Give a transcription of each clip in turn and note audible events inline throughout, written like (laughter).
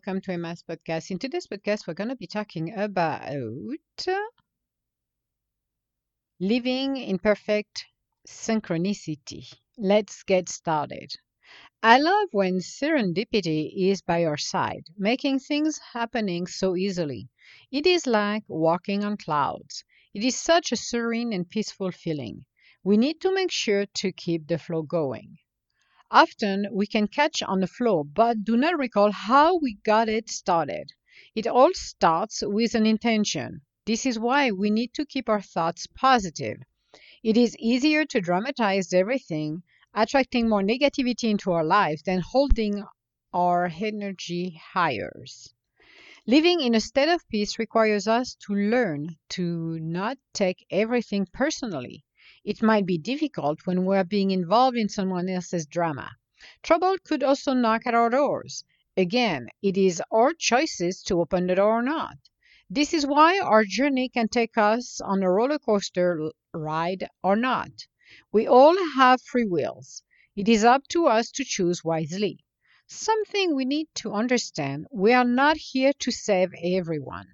welcome to Emma's podcast. In today's podcast, we're going to be talking about living in perfect synchronicity. Let's get started. I love when serendipity is by your side, making things happening so easily. It is like walking on clouds. It is such a serene and peaceful feeling. We need to make sure to keep the flow going. Often we can catch on the flow, but do not recall how we got it started. It all starts with an intention. This is why we need to keep our thoughts positive. It is easier to dramatize everything, attracting more negativity into our lives than holding our energy higher. Living in a state of peace requires us to learn to not take everything personally. It might be difficult when we're being involved in someone else's drama. Trouble could also knock at our doors. Again, it is our choices to open the door or not. This is why our journey can take us on a roller coaster ride or not. We all have free wills. It is up to us to choose wisely. Something we need to understand we are not here to save everyone.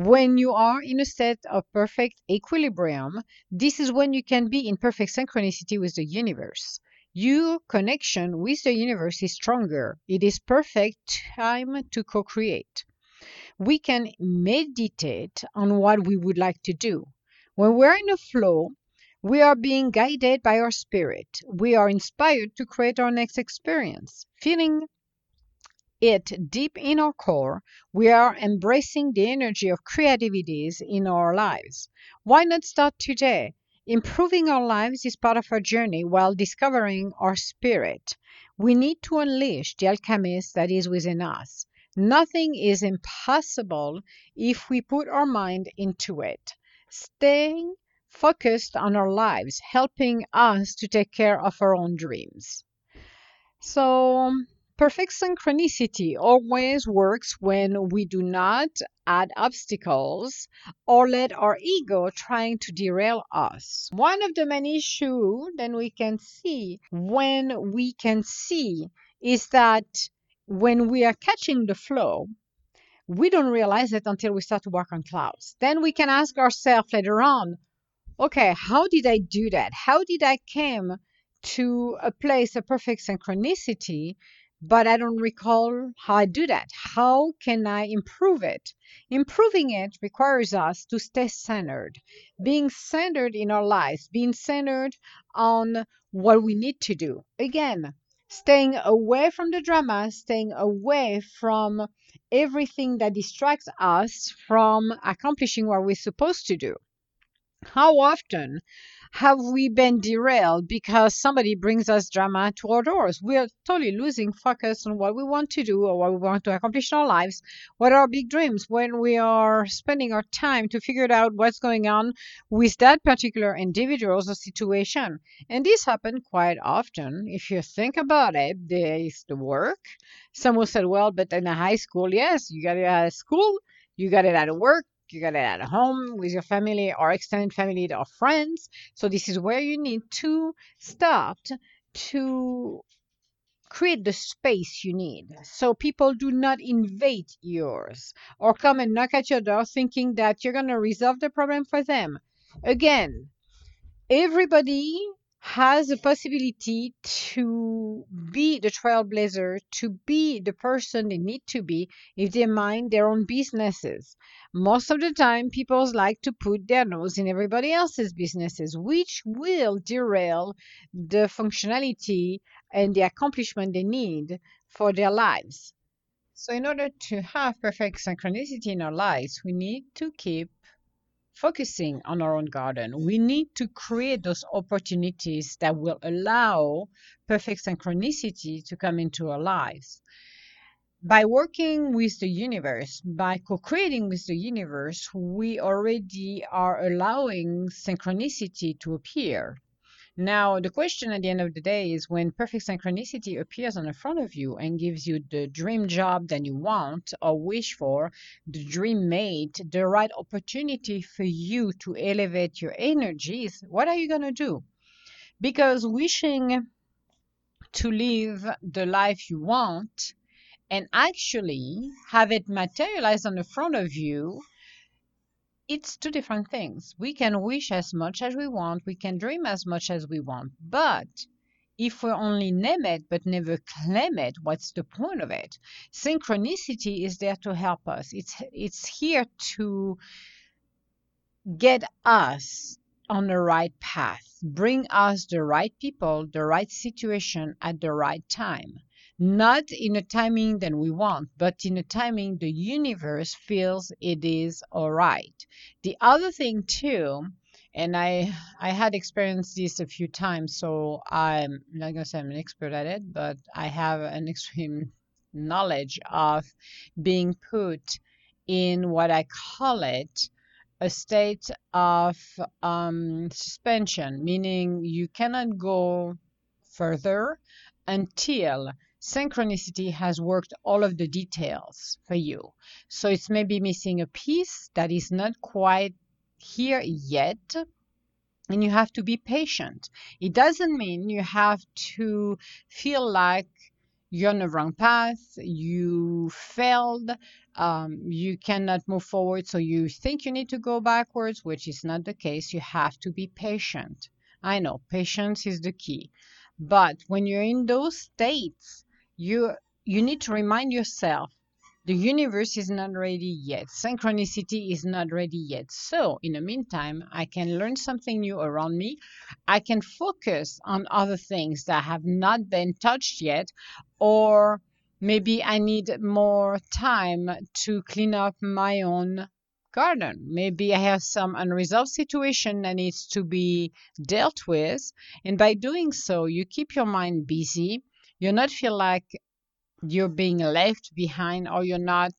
When you are in a state of perfect equilibrium, this is when you can be in perfect synchronicity with the universe. Your connection with the universe is stronger. It is perfect time to co create. We can meditate on what we would like to do. When we're in a flow, we are being guided by our spirit. We are inspired to create our next experience. Feeling it deep in our core, we are embracing the energy of creativities in our lives. Why not start today? Improving our lives is part of our journey while discovering our spirit. We need to unleash the alchemist that is within us. Nothing is impossible if we put our mind into it. Staying focused on our lives, helping us to take care of our own dreams. So, Perfect synchronicity always works when we do not add obstacles or let our ego trying to derail us. One of the many issues then we can see when we can see is that when we are catching the flow, we don't realize it until we start to walk on clouds. Then we can ask ourselves later on, okay, how did I do that? How did I come to a place of perfect synchronicity but I don't recall how I do that. How can I improve it? Improving it requires us to stay centered, being centered in our lives, being centered on what we need to do. Again, staying away from the drama, staying away from everything that distracts us from accomplishing what we're supposed to do. How often have we been derailed because somebody brings us drama to our doors? We are totally losing focus on what we want to do or what we want to accomplish in our lives. What are our big dreams when we are spending our time to figure out what's going on with that particular individual or situation? And this happens quite often. If you think about it, there is the work. Someone said, well, but in a high school, yes, you got it at school, you got it at work, you got it at home with your family or extended family or friends. So this is where you need to start to create the space you need so people do not invade yours or come and knock at your door thinking that you're going to resolve the problem for them. Again, everybody has a possibility to be the trailblazer, to be the person they need to be if they mind their own businesses. Most of the time, people like to put their nose in everybody else's businesses, which will derail the functionality and the accomplishment they need for their lives. So, in order to have perfect synchronicity in our lives, we need to keep focusing on our own garden. We need to create those opportunities that will allow perfect synchronicity to come into our lives. By working with the universe, by co creating with the universe, we already are allowing synchronicity to appear. Now, the question at the end of the day is when perfect synchronicity appears in front of you and gives you the dream job that you want or wish for, the dream mate, the right opportunity for you to elevate your energies, what are you going to do? Because wishing to live the life you want and actually have it materialize on the front of you, it's two different things. We can wish as much as we want, we can dream as much as we want, but if we only name it but never claim it, what's the point of it? Synchronicity is there to help us. It's it's here to get us on the right path, bring us the right people, the right situation at the right time. Not in a timing that we want, but in a timing the universe feels it is all right. The other thing, too, and I I had experienced this a few times, so I'm not gonna say I'm an expert at it, but I have an (laughs) extreme knowledge of being put in what I call it a state of um, suspension, meaning you cannot go further until synchronicity has worked all of the details for you. So it's maybe missing a piece that is not quite here yet. And you have to be patient. It doesn't mean you have to feel like you're on the wrong path, you failed, um, you cannot move forward, so you think you need to go backwards, which is not the case. You have to be patient. I know patience is the key, but when you're in those states, you you need to remind yourself the universe is not ready yet. Synchronicity is not ready yet. So, in the meantime, I can learn something new around me. I can focus on other things that have not been touched yet, or maybe I need more time to clean up my own garden. Maybe I have some unresolved situation that needs to be dealt with. And by doing so, you keep your mind busy. You not feel like you're being left behind or you're not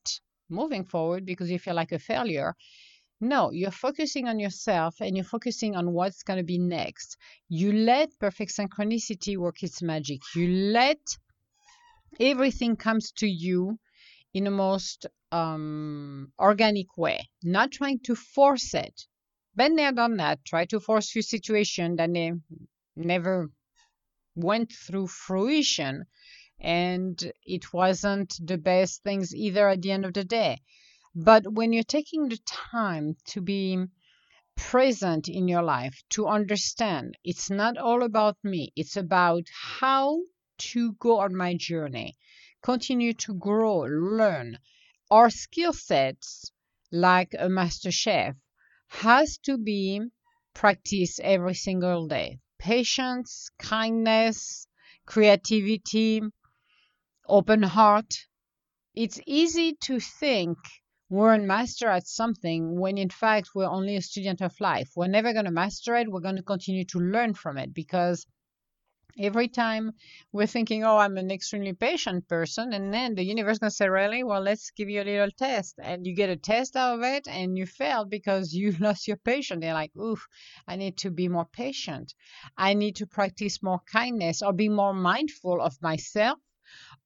moving forward because you feel like a failure. No, you're focusing on yourself and you're focusing on what's going to be next. You let perfect synchronicity work its magic. You let everything comes to you in the most um, organic way, not trying to force it. Been there, done that. Try to force your situation that they never went through fruition and it wasn't the best things either at the end of the day. But when you're taking the time to be present in your life, to understand it's not all about me, it's about how to go on my journey, continue to grow, learn. Our skill sets, like a master chef, has to be practiced every single day. Patience, kindness, creativity, open heart. It's easy to think we're a master at something when in fact we're only a student of life. We're never going to master it. We're going to continue to learn from it because every time we're thinking, oh, I'm an extremely patient person, and then the universe gonna say, really? Well, let's give you a little test, and you get a test out of it, and you fail because (laughs) you lost your patience. They're like, oof, I need to be more patient. I need to practice more kindness or be more mindful of myself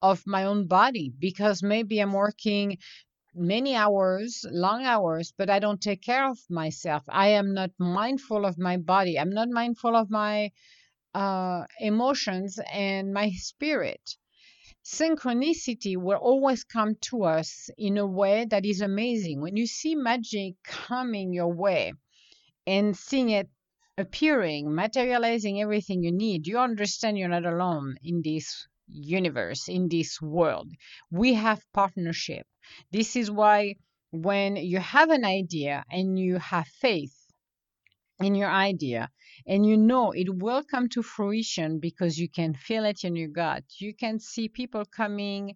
of my own body because maybe I'm working many hours, long hours, but I don't take care of myself. I am not mindful of my body. I'm not mindful of my uh, emotions and my spirit. Synchronicity will always come to us in a way that is amazing. When you see magic coming your way and seeing it appearing, materializing everything you need, you understand you're not alone in this universe, in this world. We have partnership. This is why when you have an idea and you have faith in your idea and you know it will come to fruition because you can feel it in your gut, you can see people coming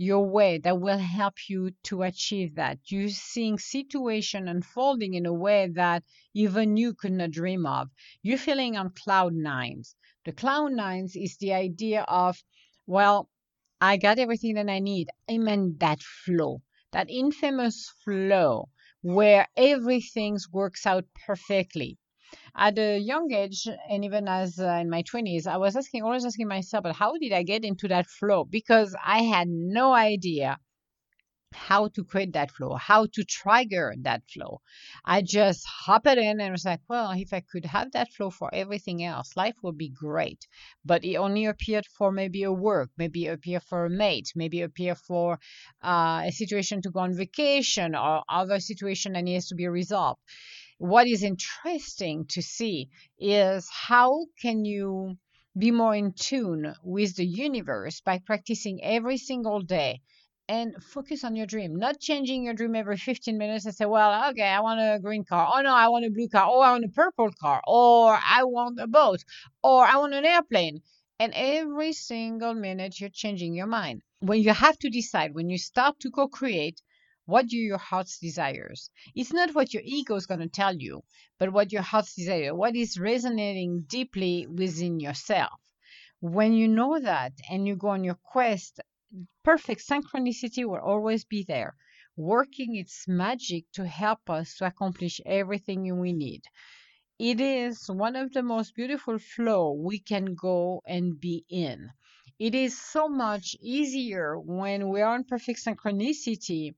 your way that will help you to achieve that. You're seeing situation unfolding in a way that even you could not dream of. You're feeling on cloud nines. The cloud nines is the idea of well, I got everything that I need. I meant that flow, that infamous flow where everything works out perfectly. At a young age, and even as uh, in my 20s, I was asking, always asking myself, but how did I get into that flow? Because I had no idea how to create that flow, how to trigger that flow. I just hop it in and was like, well, if I could have that flow for everything else, life would be great. But it only appeared for maybe a work, maybe appear for a mate, maybe appear for uh, a situation to go on vacation or other situation that needs to be resolved. What is interesting to see is how can you be more in tune with the universe by practicing every single day and focus on your dream, not changing your dream every 15 minutes and say, well, okay, I want a green car. Oh, no, I want a blue car. Oh, I want a purple car. Or I want a boat. Or I want an airplane. And every single minute, you're changing your mind. When you have to decide, when you start to co create, what do your heart's desires? It's not what your ego is going to tell you, but what your heart's desire, what is resonating deeply within yourself. When you know that and you go on your quest perfect synchronicity will always be there, working its magic to help us to accomplish everything we need. It is one of the most beautiful flow we can go and be in. It is so much easier when we are in perfect synchronicity.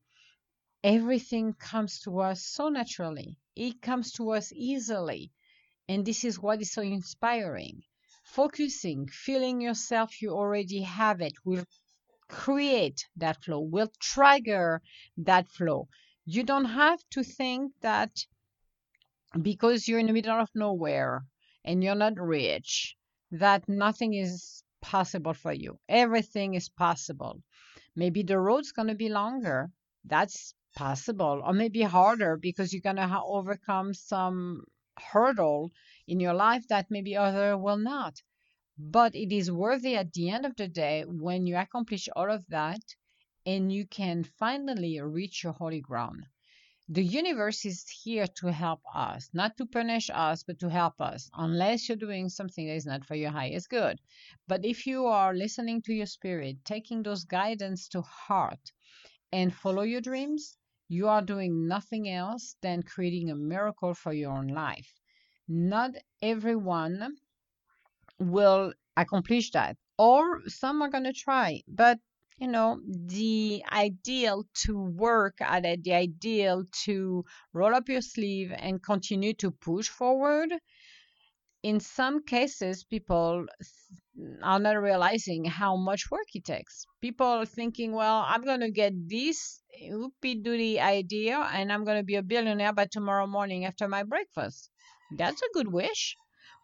Everything comes to us so naturally. It comes to us easily. And this is what is so inspiring. Focusing, feeling yourself you already have it will create that flow, will trigger that flow. You don't have to think that because you're in the middle of nowhere and you're not rich, that nothing is possible for you. Everything is possible. Maybe the road's going to be longer. That's possible. Or maybe harder because you're going to ha- overcome some hurdle in your life that maybe other will not. But it is worthy at the end of the day when you accomplish all of that and you can finally reach your holy ground. The universe is here to help us, not to punish us, but to help us, unless you're doing something that is not for your highest good. But if you are listening to your spirit, taking those guidance to heart, and follow your dreams, you are doing nothing else than creating a miracle for your own life. Not everyone will accomplish that. Or some are going to try, but you know, the ideal to work at it, the ideal to roll up your sleeve and continue to push forward. In some cases, people are not realizing how much work it takes. People are thinking, well, I'm going to get this whoopie doody idea and I'm going to be a billionaire by tomorrow morning after my breakfast. That's a good wish.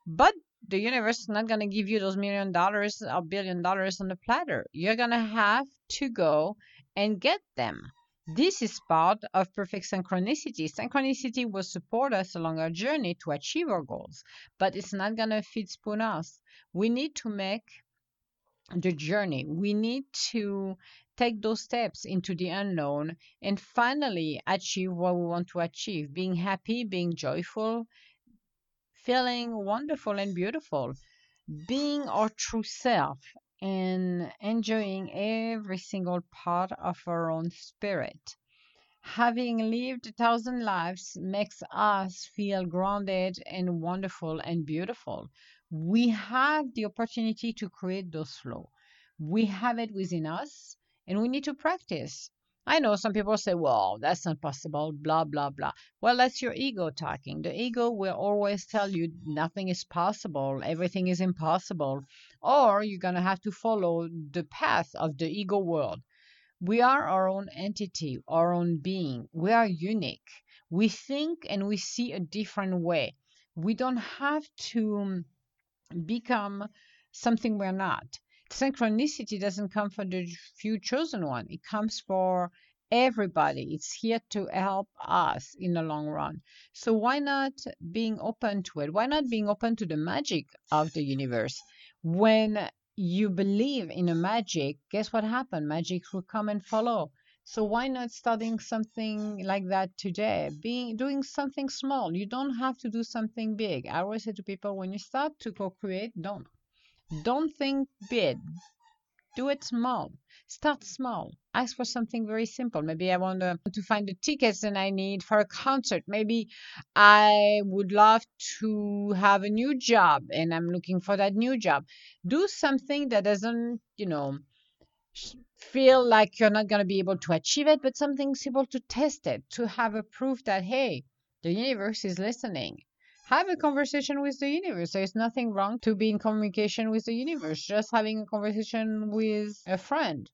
But the universe is not going to give you those million dollars or billion dollars on a platter. You're going to have to go and get them. This is part of perfect synchronicity. Synchronicity will support us along our journey to achieve our goals, but it's not going to feed spoon us. We need to make the journey. We need to take those steps into the unknown and finally achieve what we want to achieve being happy, being joyful, feeling wonderful and beautiful, being our true self, and enjoying every single part of our own spirit. Having lived a thousand lives makes us feel grounded and wonderful and beautiful. We have the opportunity to create those flow. We have it within us and we need to practice. I know some people say, well, that's not possible, blah, blah, blah. Well, that's your ego talking. The ego will always tell you nothing is possible, everything is impossible, or you're going to have to follow the path of the ego world. We are our own entity, our own being. We are unique. We think and we see a different way. We don't have to mm, become something we're not synchronicity doesn't come for the few chosen one. It comes for everybody. It's here to help us in the long run. So why not being open to it? Why not being open to the magic of the universe? When you believe in a magic guess what happened? Magic will come and follow. So why not starting something like that today? Being doing something small. You don't have to do something big. I always say to people when you start to co-create don't don't think big. Do it small. Start small. Ask for something very simple. Maybe I want to, to find the tickets that I need for a concert. Maybe I would love to have a new job and I'm looking for that new job. Do something that doesn't, you know, feel like you're not going to be able to achieve it, but something simple to test it, to have a proof that, hey, the universe is listening. Have a conversation with the universe. There's nothing wrong to be in communication with the universe, just having a conversation with a friend.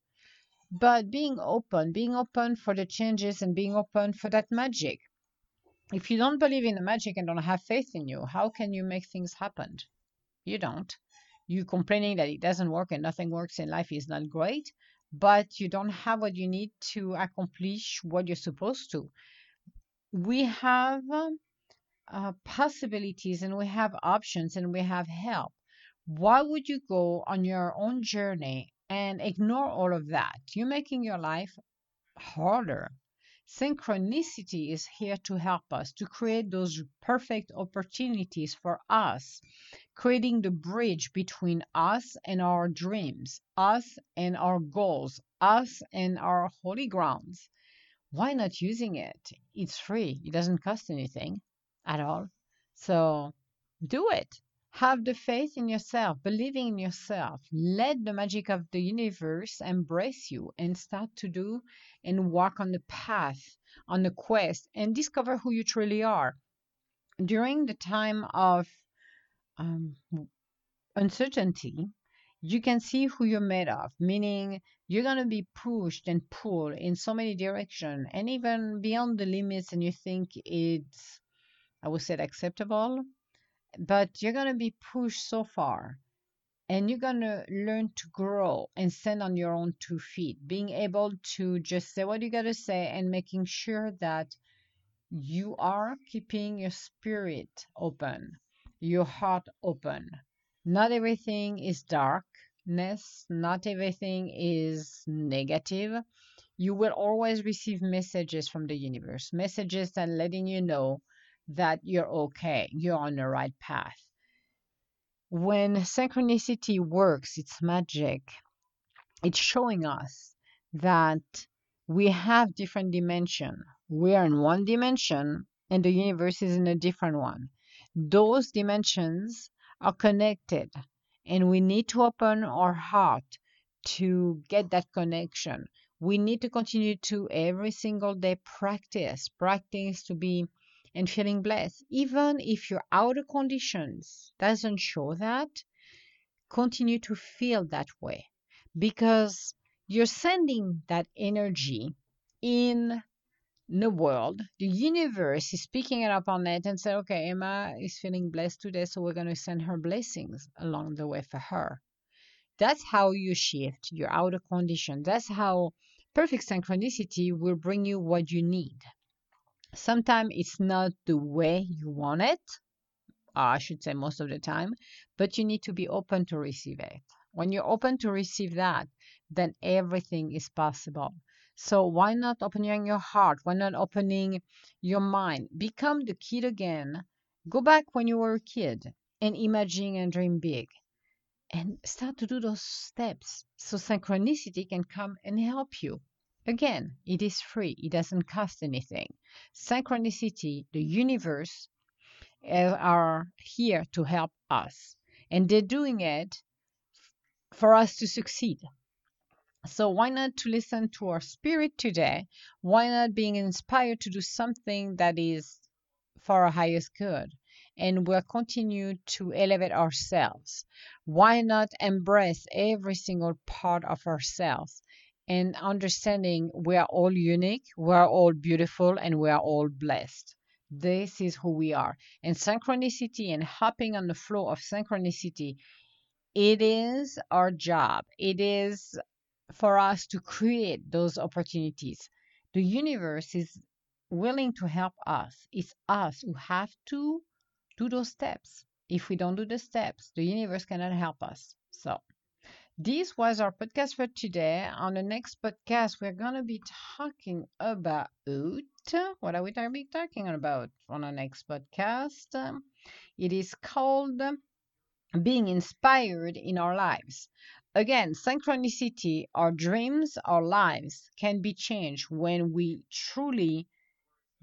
But being open, being open for the changes and being open for that magic. If you don't believe in the magic and don't have faith in you, how can you make things happen? You don't. You complaining that it doesn't work and nothing works in life is not great, but you don't have what you need to accomplish what you're supposed to. We have um, uh, possibilities and we have options and we have help. Why would you go on your own journey and ignore all of that? You're making your life harder. Synchronicity is here to help us to create those perfect opportunities for us, creating the bridge between us and our dreams, us and our goals, us and our holy grounds. Why not using it? It's free, it doesn't cost anything at all. So do it. Have the faith in yourself, believing in yourself. Let the magic of the universe embrace you and start to do and walk on the path, on the quest, and discover who you truly are. During the time of um, uncertainty, you can see who you're made of, meaning you're going to be pushed and pulled in so many directions and even beyond the limits, and you think it's I would say acceptable, but you're going to be pushed so far and you're going to learn to grow and stand on your own two feet, being able to just say what you got to say and making sure that you are keeping your spirit open, your heart open. Not everything is darkness, not everything is negative. You will always receive messages from the universe, messages that letting you know that you're okay, you're on the right path. When synchronicity works, it's magic. It's showing us that we have different dimension. We are in one dimension and the universe is in a different one. Those dimensions are connected and we need to open our heart to get that connection. We need to continue to every single day practice, practice to be and feeling blessed. Even if your outer conditions doesn't show that, continue to feel that way because you're sending that energy in the world. The universe is picking it up on it and say, okay, Emma is feeling blessed today, so we're going to send her blessings along the way for her. That's how you shift your outer condition. That's how perfect synchronicity will bring you what you need. Sometimes it's not the way you want it, I should say most of the time, but you need to be open to receive it. When you're open to receive that, then everything is possible. So why not opening your heart? Why not opening your mind? Become the kid again. Go back when you were a kid and imagine and dream big. And start to do those steps so synchronicity can come and help you. Again, it is free, it doesn't cost anything. Synchronicity, the universe, eh, are here to help us, and they're doing it for us to succeed. So, why not to listen to our spirit today? Why not being inspired to do something that is for our highest good? And we'll continue to elevate ourselves. Why not embrace every single part of ourselves and understanding we are all unique, we are all beautiful, and we are all blessed. This is who we are. And synchronicity and hopping on the flow of synchronicity, it is our job. It is for us to create those opportunities. The universe is willing to help us. It's us who have to do those steps. If we don't do the steps, the universe cannot help us. So, this was our podcast for today. On the next podcast, we're going to be talking about what are we talking about on the next podcast? It is called being inspired in our lives. Again, synchronicity, our dreams, our lives can be changed when we truly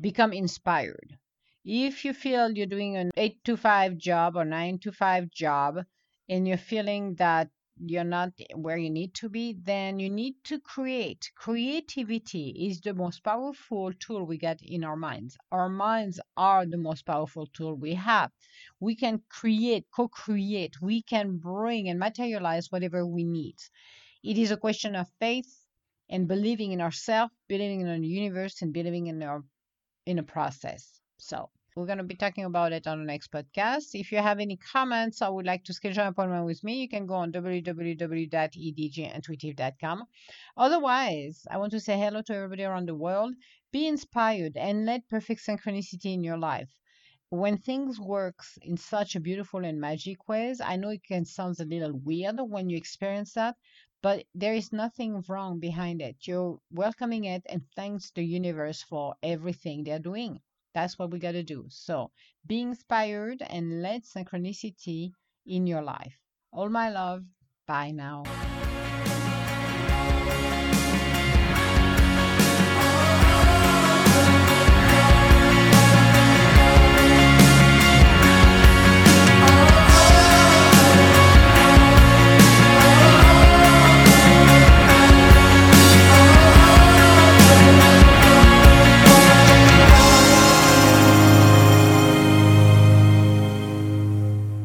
become inspired. If you feel you're doing an 8 to 5 job or 9 to 5 job and you're feeling that you're not where you need to be, then you need to create. Creativity is the most powerful tool we get in our minds. Our minds are the most powerful tool we have. We can create, co create, we can bring and materialize whatever we need. It is a question of faith and believing in ourselves, believing in the universe, and believing in our in a process. So we're going to be talking about it on the next podcast. If you have any comments or would like to schedule an appointment with me, you can go on www.edgintuitive.com. Otherwise, I want to say hello to everybody around the world. Be inspired and let perfect synchronicity in your life. When things work in such a beautiful and magic ways, I know it can sound a little weird when you experience that, but there is nothing wrong behind it. You're welcoming it and thanks the universe for everything they're doing. That's what we got to do. So be inspired and let synchronicity in your life. All my love. Bye now.